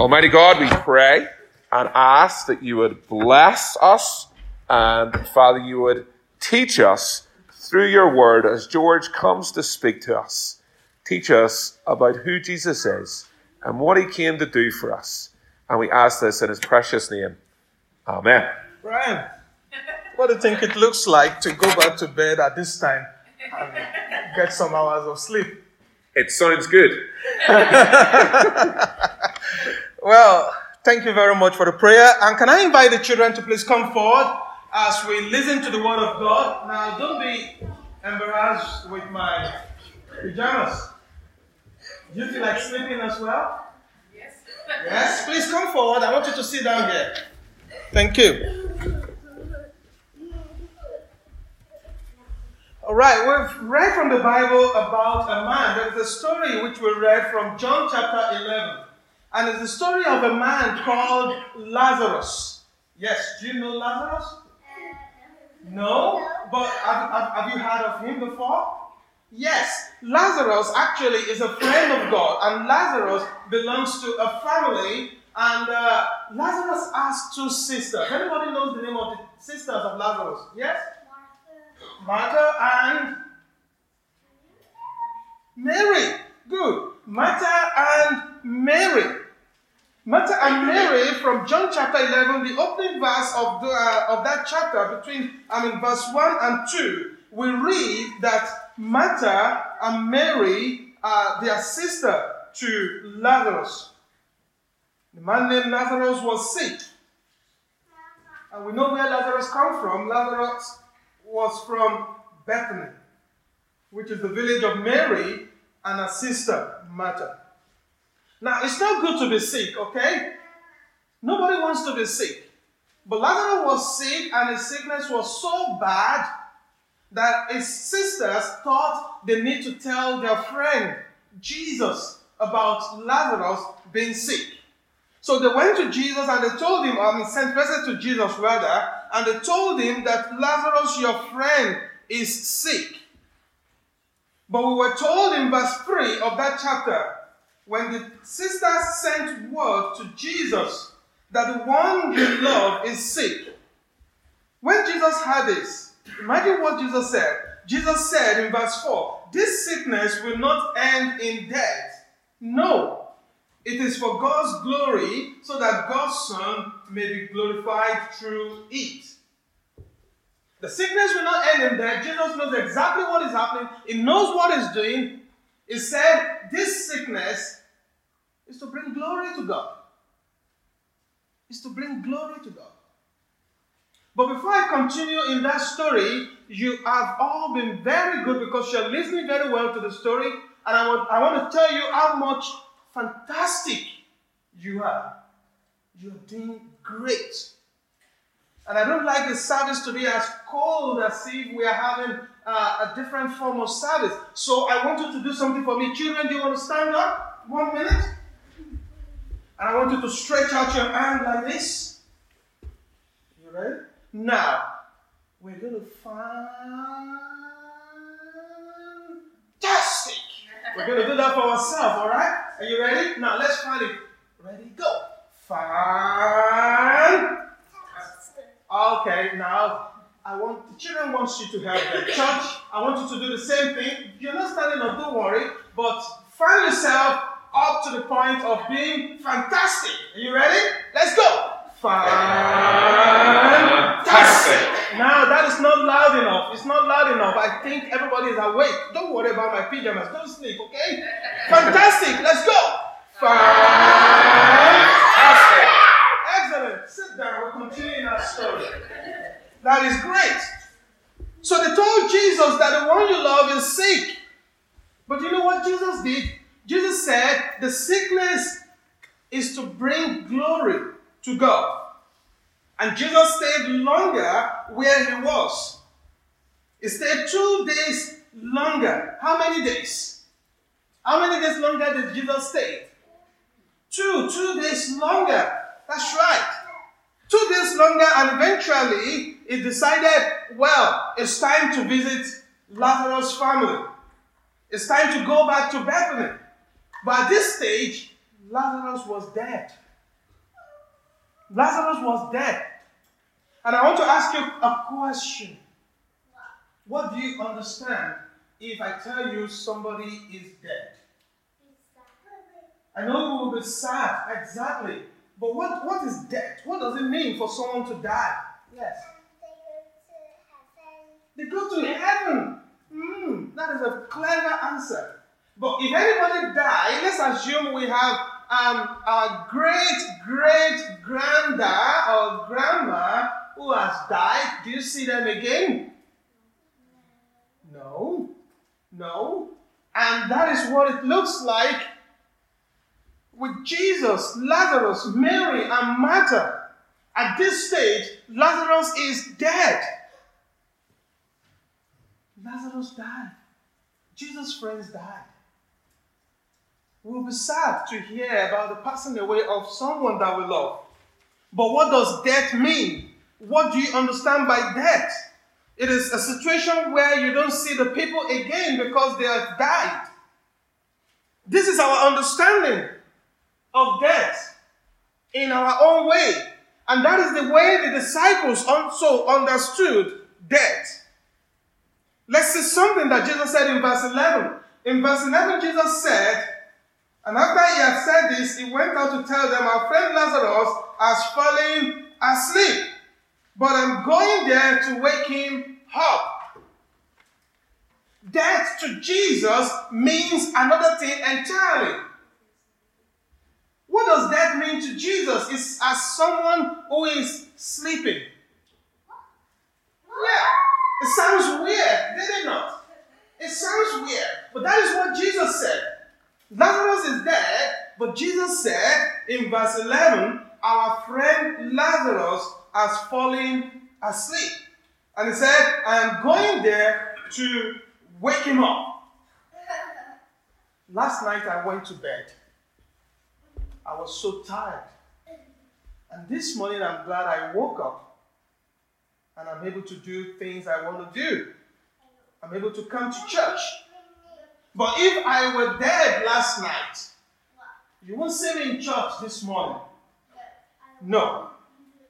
Almighty God, we pray and ask that you would bless us and Father, you would teach us through your word as George comes to speak to us. Teach us about who Jesus is and what he came to do for us. And we ask this in his precious name. Amen. Brian, what do you think it looks like to go back to bed at this time and get some hours of sleep? It sounds good. well, thank you very much for the prayer. And can I invite the children to please come forward as we listen to the word of God? Now, don't be embarrassed with my pajamas. Do you feel like sleeping as well? Yes. Yes, please come forward. I want you to sit down here. Thank you. All right, we've read from the Bible about a man. There is a story which we read from John chapter 11. And it's the story of a man called Lazarus. Yes, do you know Lazarus? No? But have, have, have you heard of him before? Yes, Lazarus actually is a friend of God, and Lazarus belongs to a family. And uh, Lazarus has two sisters. Anybody knows the name of the sisters of Lazarus? Yes? Martha and Mary. Good. Martha and Mary. Martha and Mary from John chapter 11, the opening verse of, the, uh, of that chapter, between, I mean, verse 1 and 2, we read that Martha and Mary are their sister to Lazarus. The man named Lazarus was sick. And we know where Lazarus come from. Lazarus was from Bethany, which is the village of Mary and her sister Martha. Now, it's not good to be sick, okay? Nobody wants to be sick. But Lazarus was sick, and his sickness was so bad that his sisters thought they need to tell their friend Jesus about Lazarus being sick. So they went to Jesus and they told him, um, I mean, sent message to Jesus rather, and they told him that Lazarus, your friend, is sick. But we were told in verse 3 of that chapter, when the sisters sent word to Jesus that the one you love is sick. When Jesus heard this, imagine what Jesus said. Jesus said in verse 4 This sickness will not end in death. No, it is for God's glory, so that God's Son may be glorified through it. The sickness will not end in death. Jesus knows exactly what is happening, He knows what He's doing. He said, This sickness is to bring glory to God. Is to bring glory to God. But before I continue in that story, you have all been very good because you're listening very well to the story. And I want, I want to tell you how much fantastic you are. You're doing great. And I don't like the service to be as cold as if we are having uh, a different form of service. So I want you to do something for me. Children, do you want to stand up? One minute. And I want you to stretch out your hand like this. You ready? Now, we're going to fantastic. We're going to do that for ourselves, all right? Are you ready? Now, let's find it. Ready? Go. Fan. Okay, now I want the children wants you to help them. Church, I want you to do the same thing. You're not standing up, don't worry, but find yourself up to the point of being fantastic. Are you ready? Let's go. Fantastic. Now that is not loud enough. It's not loud enough. I think everybody is awake. Don't worry about my pajamas. Don't sleep, okay? Fantastic. Let's go. Fantastic. Sit down. We're continuing our story. That is great. So they told Jesus that the one you love is sick. But you know what Jesus did? Jesus said the sickness is to bring glory to God. And Jesus stayed longer where he was. He stayed two days longer. How many days? How many days longer did Jesus stay? Two, two days longer. That's right. Two days longer, and eventually he decided, well, it's time to visit Lazarus' family. It's time to go back to Bethany. But at this stage, Lazarus was dead. Lazarus was dead. And I want to ask you a question. What do you understand if I tell you somebody is dead? I know you will be sad, exactly. But what, what is death? What does it mean for someone to die? Yes. They go to heaven. They go to heaven. Mm, that is a clever answer. But if anybody dies, let's assume we have um, our great great granddad or grandma who has died. Do you see them again? No. No. And that is what it looks like with Jesus, Lazarus, Mary, and Martha. At this stage, Lazarus is dead. Lazarus died. Jesus' friends died. We'll be sad to hear about the passing away of someone that we love. But what does death mean? What do you understand by death? It is a situation where you don't see the people again because they have died. This is our understanding of death in our own way. And that is the way the disciples also understood death. Let's see something that Jesus said in verse 11. In verse 11, Jesus said, and after he had said this, he went out to tell them, Our friend Lazarus has fallen asleep, but I'm going there to wake him up. Death to Jesus means another thing entirely. What does that mean to Jesus? It's as someone who is sleeping. Yeah, it sounds weird, did it not? It sounds weird, but that is what Jesus said. Lazarus is dead, but Jesus said in verse 11, Our friend Lazarus has fallen asleep. And he said, I am going there to wake him up. Last night I went to bed. I was so tired. And this morning I'm glad I woke up and I'm able to do things I want to do. I'm able to come to church. But if I were dead last night, you won't see me in church this morning. No.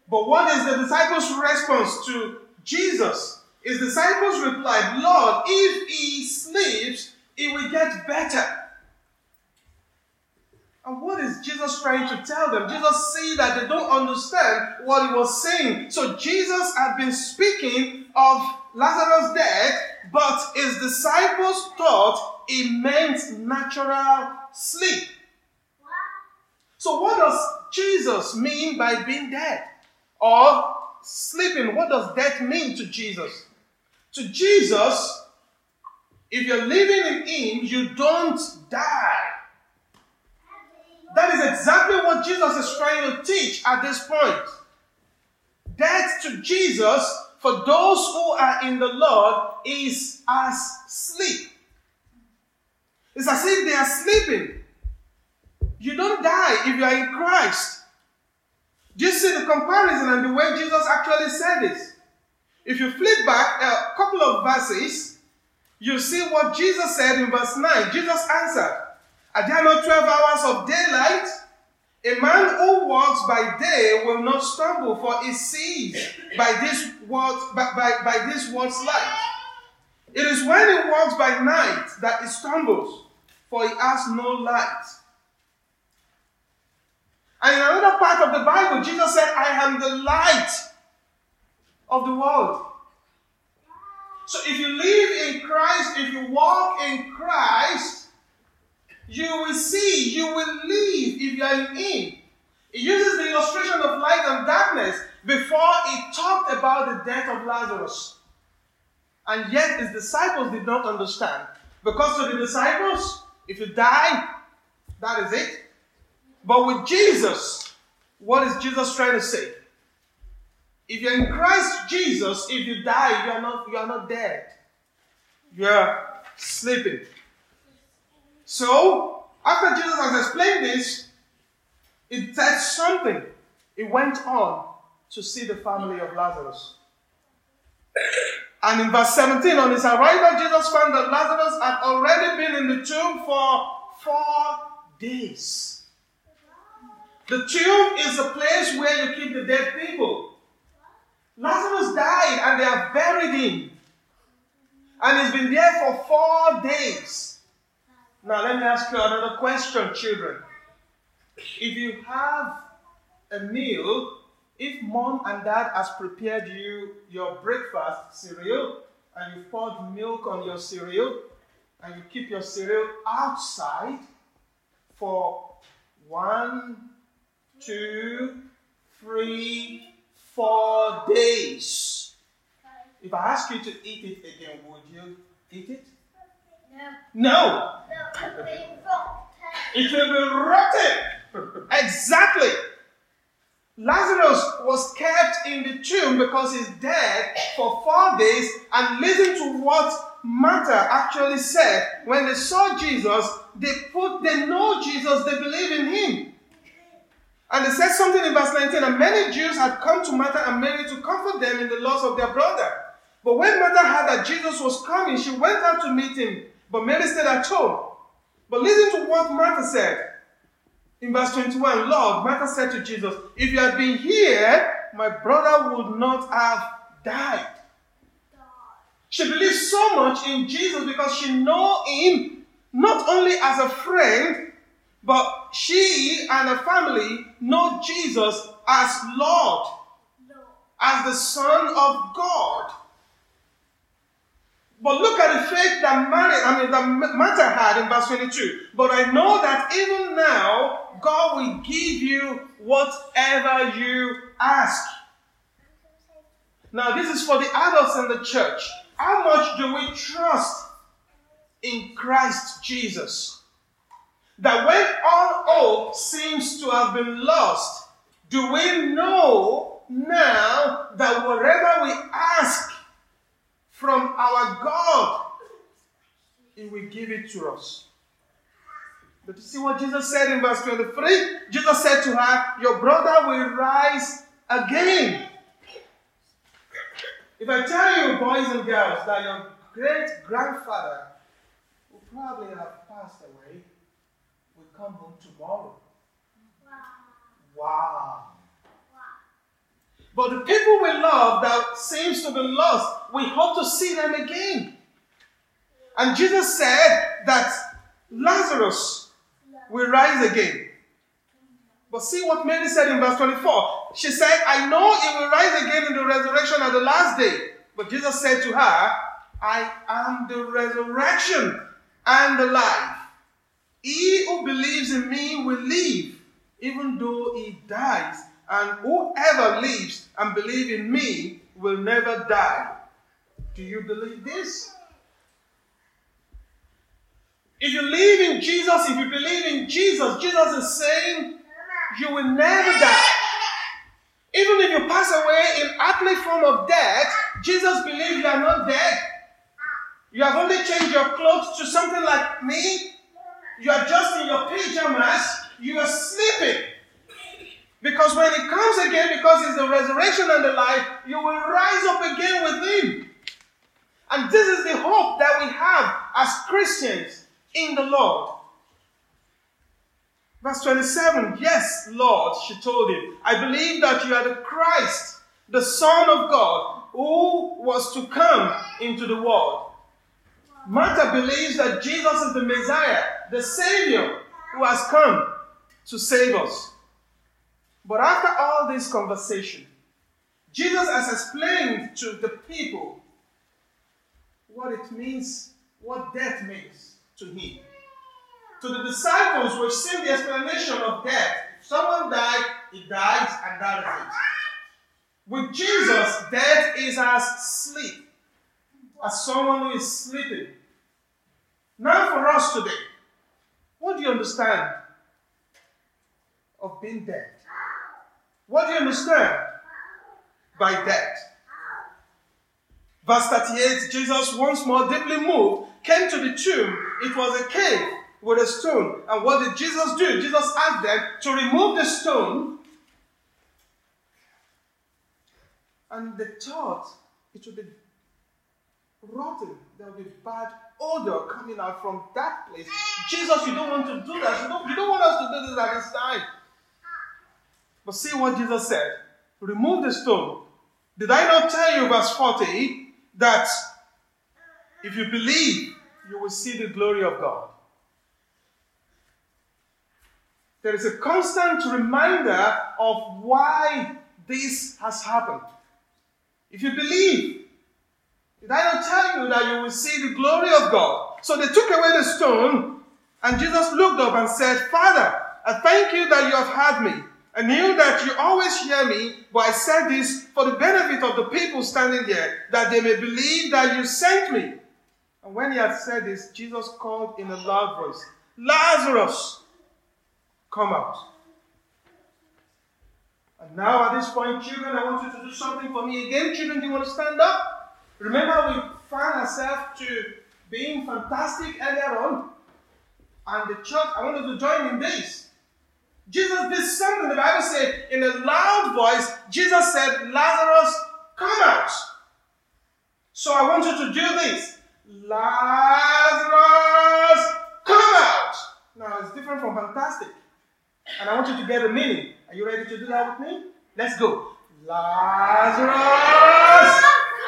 But what is the disciples' response to Jesus? His disciples replied, Lord, if he sleeps, it will get better. And what is Jesus trying to tell them? Jesus see that they don't understand what he was saying. So Jesus had been speaking of Lazarus' death, but his disciples thought it meant natural sleep. So, what does Jesus mean by being dead or sleeping? What does death mean to Jesus? To Jesus, if you're living in Him, you don't die. That is exactly what Jesus is trying to teach at this point. Death to Jesus, for those who are in the Lord, is as sleep. It's as if they are sleeping. You don't die if you are in Christ. Do you see the comparison and the way Jesus actually said this? If you flip back a couple of verses, you see what Jesus said in verse 9. Jesus answered, Are there not 12 hours of daylight? A man who walks by day will not stumble, for he sees by this world, by, by, by this world's light. It is when he walks by night that he stumbles, for he has no light. And in another part of the Bible, Jesus said, I am the light of the world. So if you live in Christ, if you walk in Christ, you will see, you will live if you are in Him. He uses the illustration of light and darkness before he talked about the death of Lazarus. And yet his disciples did not understand. Because to the disciples, if you die, that is it. But with Jesus, what is Jesus trying to say? If you're in Christ Jesus, if you die, you are not, you are not dead. You're sleeping. So, after Jesus has explained this, it said something. It went on to see the family of Lazarus. And in verse 17, on his arrival, Jesus found that Lazarus had already been in the tomb for four days. The tomb is the place where you keep the dead people. Lazarus died and they have buried him. And he's been there for four days. Now, let me ask you another question, children. If you have a meal, if mom and dad has prepared you your breakfast cereal, and you poured milk on your cereal, and you keep your cereal outside for one, two, three, four days. If I ask you to eat it again, would you eat it? No. No. It will be rotten. exactly. Lazarus was kept in the tomb because he's dead for four days. And listen to what Martha actually said. When they saw Jesus, they put, they know Jesus, they believe in him. And they said something in verse 19, and many Jews had come to Martha and Mary to comfort them in the loss of their brother. But when Martha heard that Jesus was coming, she went out to meet him, but Mary stayed at home. But listen to what Martha said. In verse 21, Lord, Martha said to Jesus, If you had been here, my brother would not have died. She believed so much in Jesus because she know him not only as a friend, but she and her family know Jesus as Lord, as the Son of God. But look at the faith that Mary, I mean, that Martha had in verse 22. But I know that even now, God will give you whatever you ask. Now, this is for the adults in the church. How much do we trust in Christ Jesus? That when all hope seems to have been lost, do we know now that whatever we ask from our God, He will give it to us. But you see what Jesus said in verse 23? Jesus said to her, Your brother will rise again. If I tell you, boys and girls, that your great grandfather, who probably have passed away, will come home tomorrow. But the people we love that seems to be lost, we hope to see them again. And Jesus said that Lazarus will rise again. But see what Mary said in verse 24. She said, I know he will rise again in the resurrection at the last day. But Jesus said to her, I am the resurrection and the life. He who believes in me will live, even though he dies. And whoever lives and believes in me will never die. Do you believe this? If you believe in Jesus, if you believe in Jesus, Jesus is saying you will never die. Even if you pass away in earthly form of death, Jesus believes you are not dead. You have only changed your clothes to something like me. You are just in your pajamas. You are sleeping. Because when He comes again, because He's the resurrection and the life, you will rise up again with Him. And this is the hope that we have as Christians in the Lord. Verse 27 Yes, Lord, she told him, I believe that you are the Christ, the Son of God, who was to come into the world. Martha believes that Jesus is the Messiah, the Savior, who has come to save us. But after all this conversation, Jesus has explained to the people what it means, what death means to him. To the disciples, we've seen the explanation of death. If someone died, he dies, and that is it. With Jesus, death is as sleep, as someone who is sleeping. Now, for us today, what do you understand of being dead? What do you understand by that? Verse 38 Jesus, once more deeply moved, came to the tomb. It was a cave with a stone. And what did Jesus do? Jesus asked them to remove the stone. And they thought it would be rotten. There would be bad odor coming out from that place. Jesus, you don't want to do that. You don't, you don't want us to do this at this time. But see what Jesus said remove the stone. Did I not tell you, verse 40, that if you believe, you will see the glory of God? There is a constant reminder of why this has happened. If you believe, did I not tell you that you will see the glory of God? So they took away the stone, and Jesus looked up and said, Father, I thank you that you have heard me. I knew that you always hear me, but I said this for the benefit of the people standing there, that they may believe that you sent me. And when he had said this, Jesus called in a loud voice, Lazarus, come out. And now at this point, children, I want you to do something for me again. Children, do you want to stand up? Remember, we found ourselves to being fantastic earlier on. And the church, I want to join in this. Jesus did something. The Bible said in a loud voice, Jesus said, Lazarus, come out. So I want you to do this. Lazarus, come out. Now it's different from fantastic. And I want you to get the meaning. Are you ready to do that with me? Let's go. Lazarus,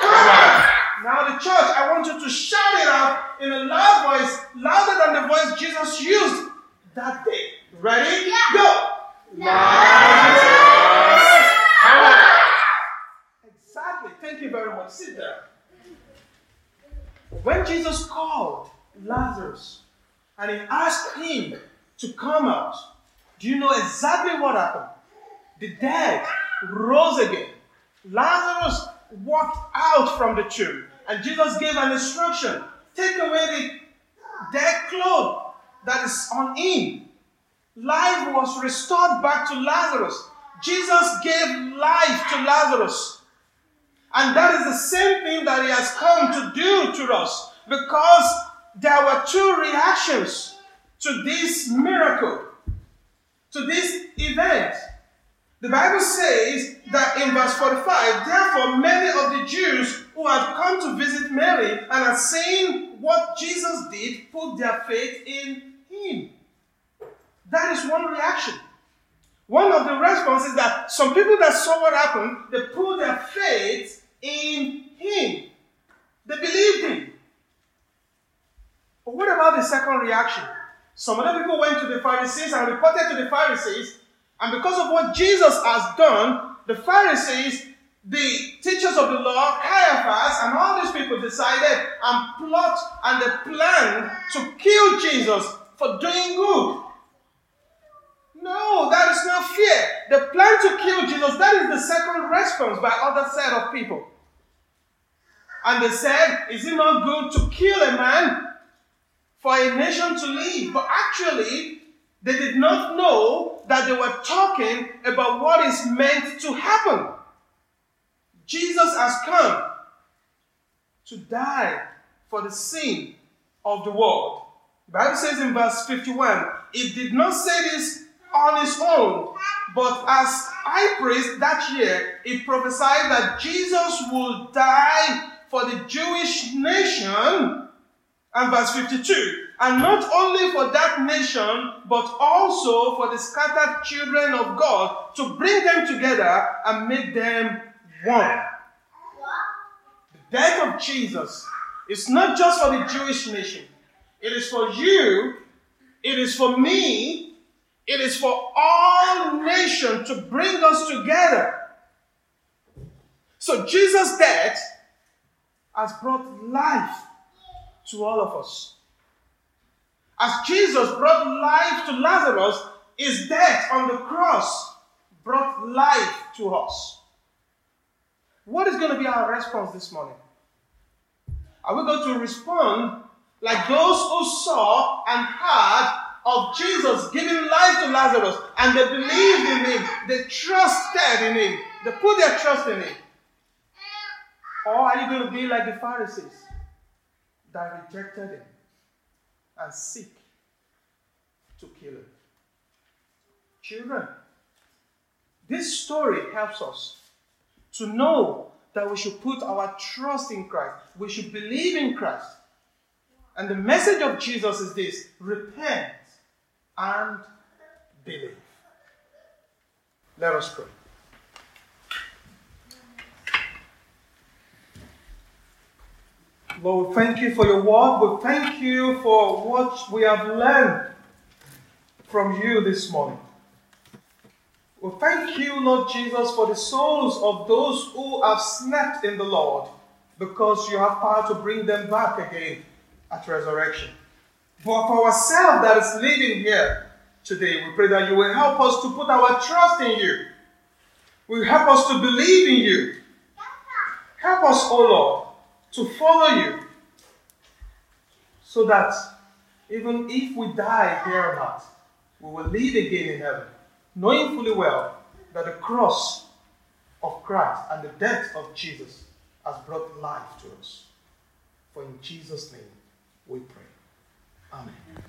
come out. Now, the church, I want you to shout it out in a loud voice, louder than the voice Jesus used that day. Ready? Yeah. Go. Lazarus. Exactly. Thank you very much. Sit there. When Jesus called Lazarus and he asked him to come out, do you know exactly what happened? The dead rose again. Lazarus walked out from the tomb, and Jesus gave an instruction take away the dead cloth that is on him Life was restored back to Lazarus. Jesus gave life to Lazarus. And that is the same thing that he has come to do to us because there were two reactions to this miracle, to this event. The Bible says that in verse 45, therefore many of the Jews who had come to visit Mary and had seen what Jesus did put their faith in That is one reaction. One of the responses that some people that saw what happened, they put their faith in him. They believed him. But what about the second reaction? Some other people went to the Pharisees and reported to the Pharisees, and because of what Jesus has done, the Pharisees, the teachers of the law, Caiaphas, and all these people decided and plot and they planned to kill Jesus for doing good. No, that is not fear. The plan to kill Jesus, that is the second response by other set of people. And they said, Is it not good to kill a man for a nation to live? But actually, they did not know that they were talking about what is meant to happen. Jesus has come to die for the sin of the world. Bible says in verse 51, it did not say this on its own. But as high priest that year, it prophesied that Jesus would die for the Jewish nation. And verse 52 and not only for that nation, but also for the scattered children of God to bring them together and make them one. The death of Jesus is not just for the Jewish nation, it is for you, it is for me, it is for all nations to bring us together. So Jesus' death has brought life to all of us. As Jesus brought life to Lazarus, his death on the cross brought life to us. What is going to be our response this morning? Are we going to respond like those who saw and heard of Jesus giving life to Lazarus and they believed in him, they trusted in him, they put their trust in him. Or are you going to be like the Pharisees that rejected him and seek to kill him? Children, this story helps us to know that we should put our trust in Christ. We should believe in Christ. And the message of Jesus is this repent and believe. Let us pray. Lord, thank you for your word. We thank you for what we have learned from you this morning. We thank you, Lord Jesus, for the souls of those who have slept in the Lord because you have power to bring them back again at resurrection. But for ourselves that is living here today, we pray that you will help us to put our trust in you. Will help us to believe in you. Help us, O oh Lord, to follow you so that even if we die here on earth, we will live again in heaven, knowing fully well that the cross of Christ and the death of Jesus has brought life to us. For in Jesus' name we pray. Amen.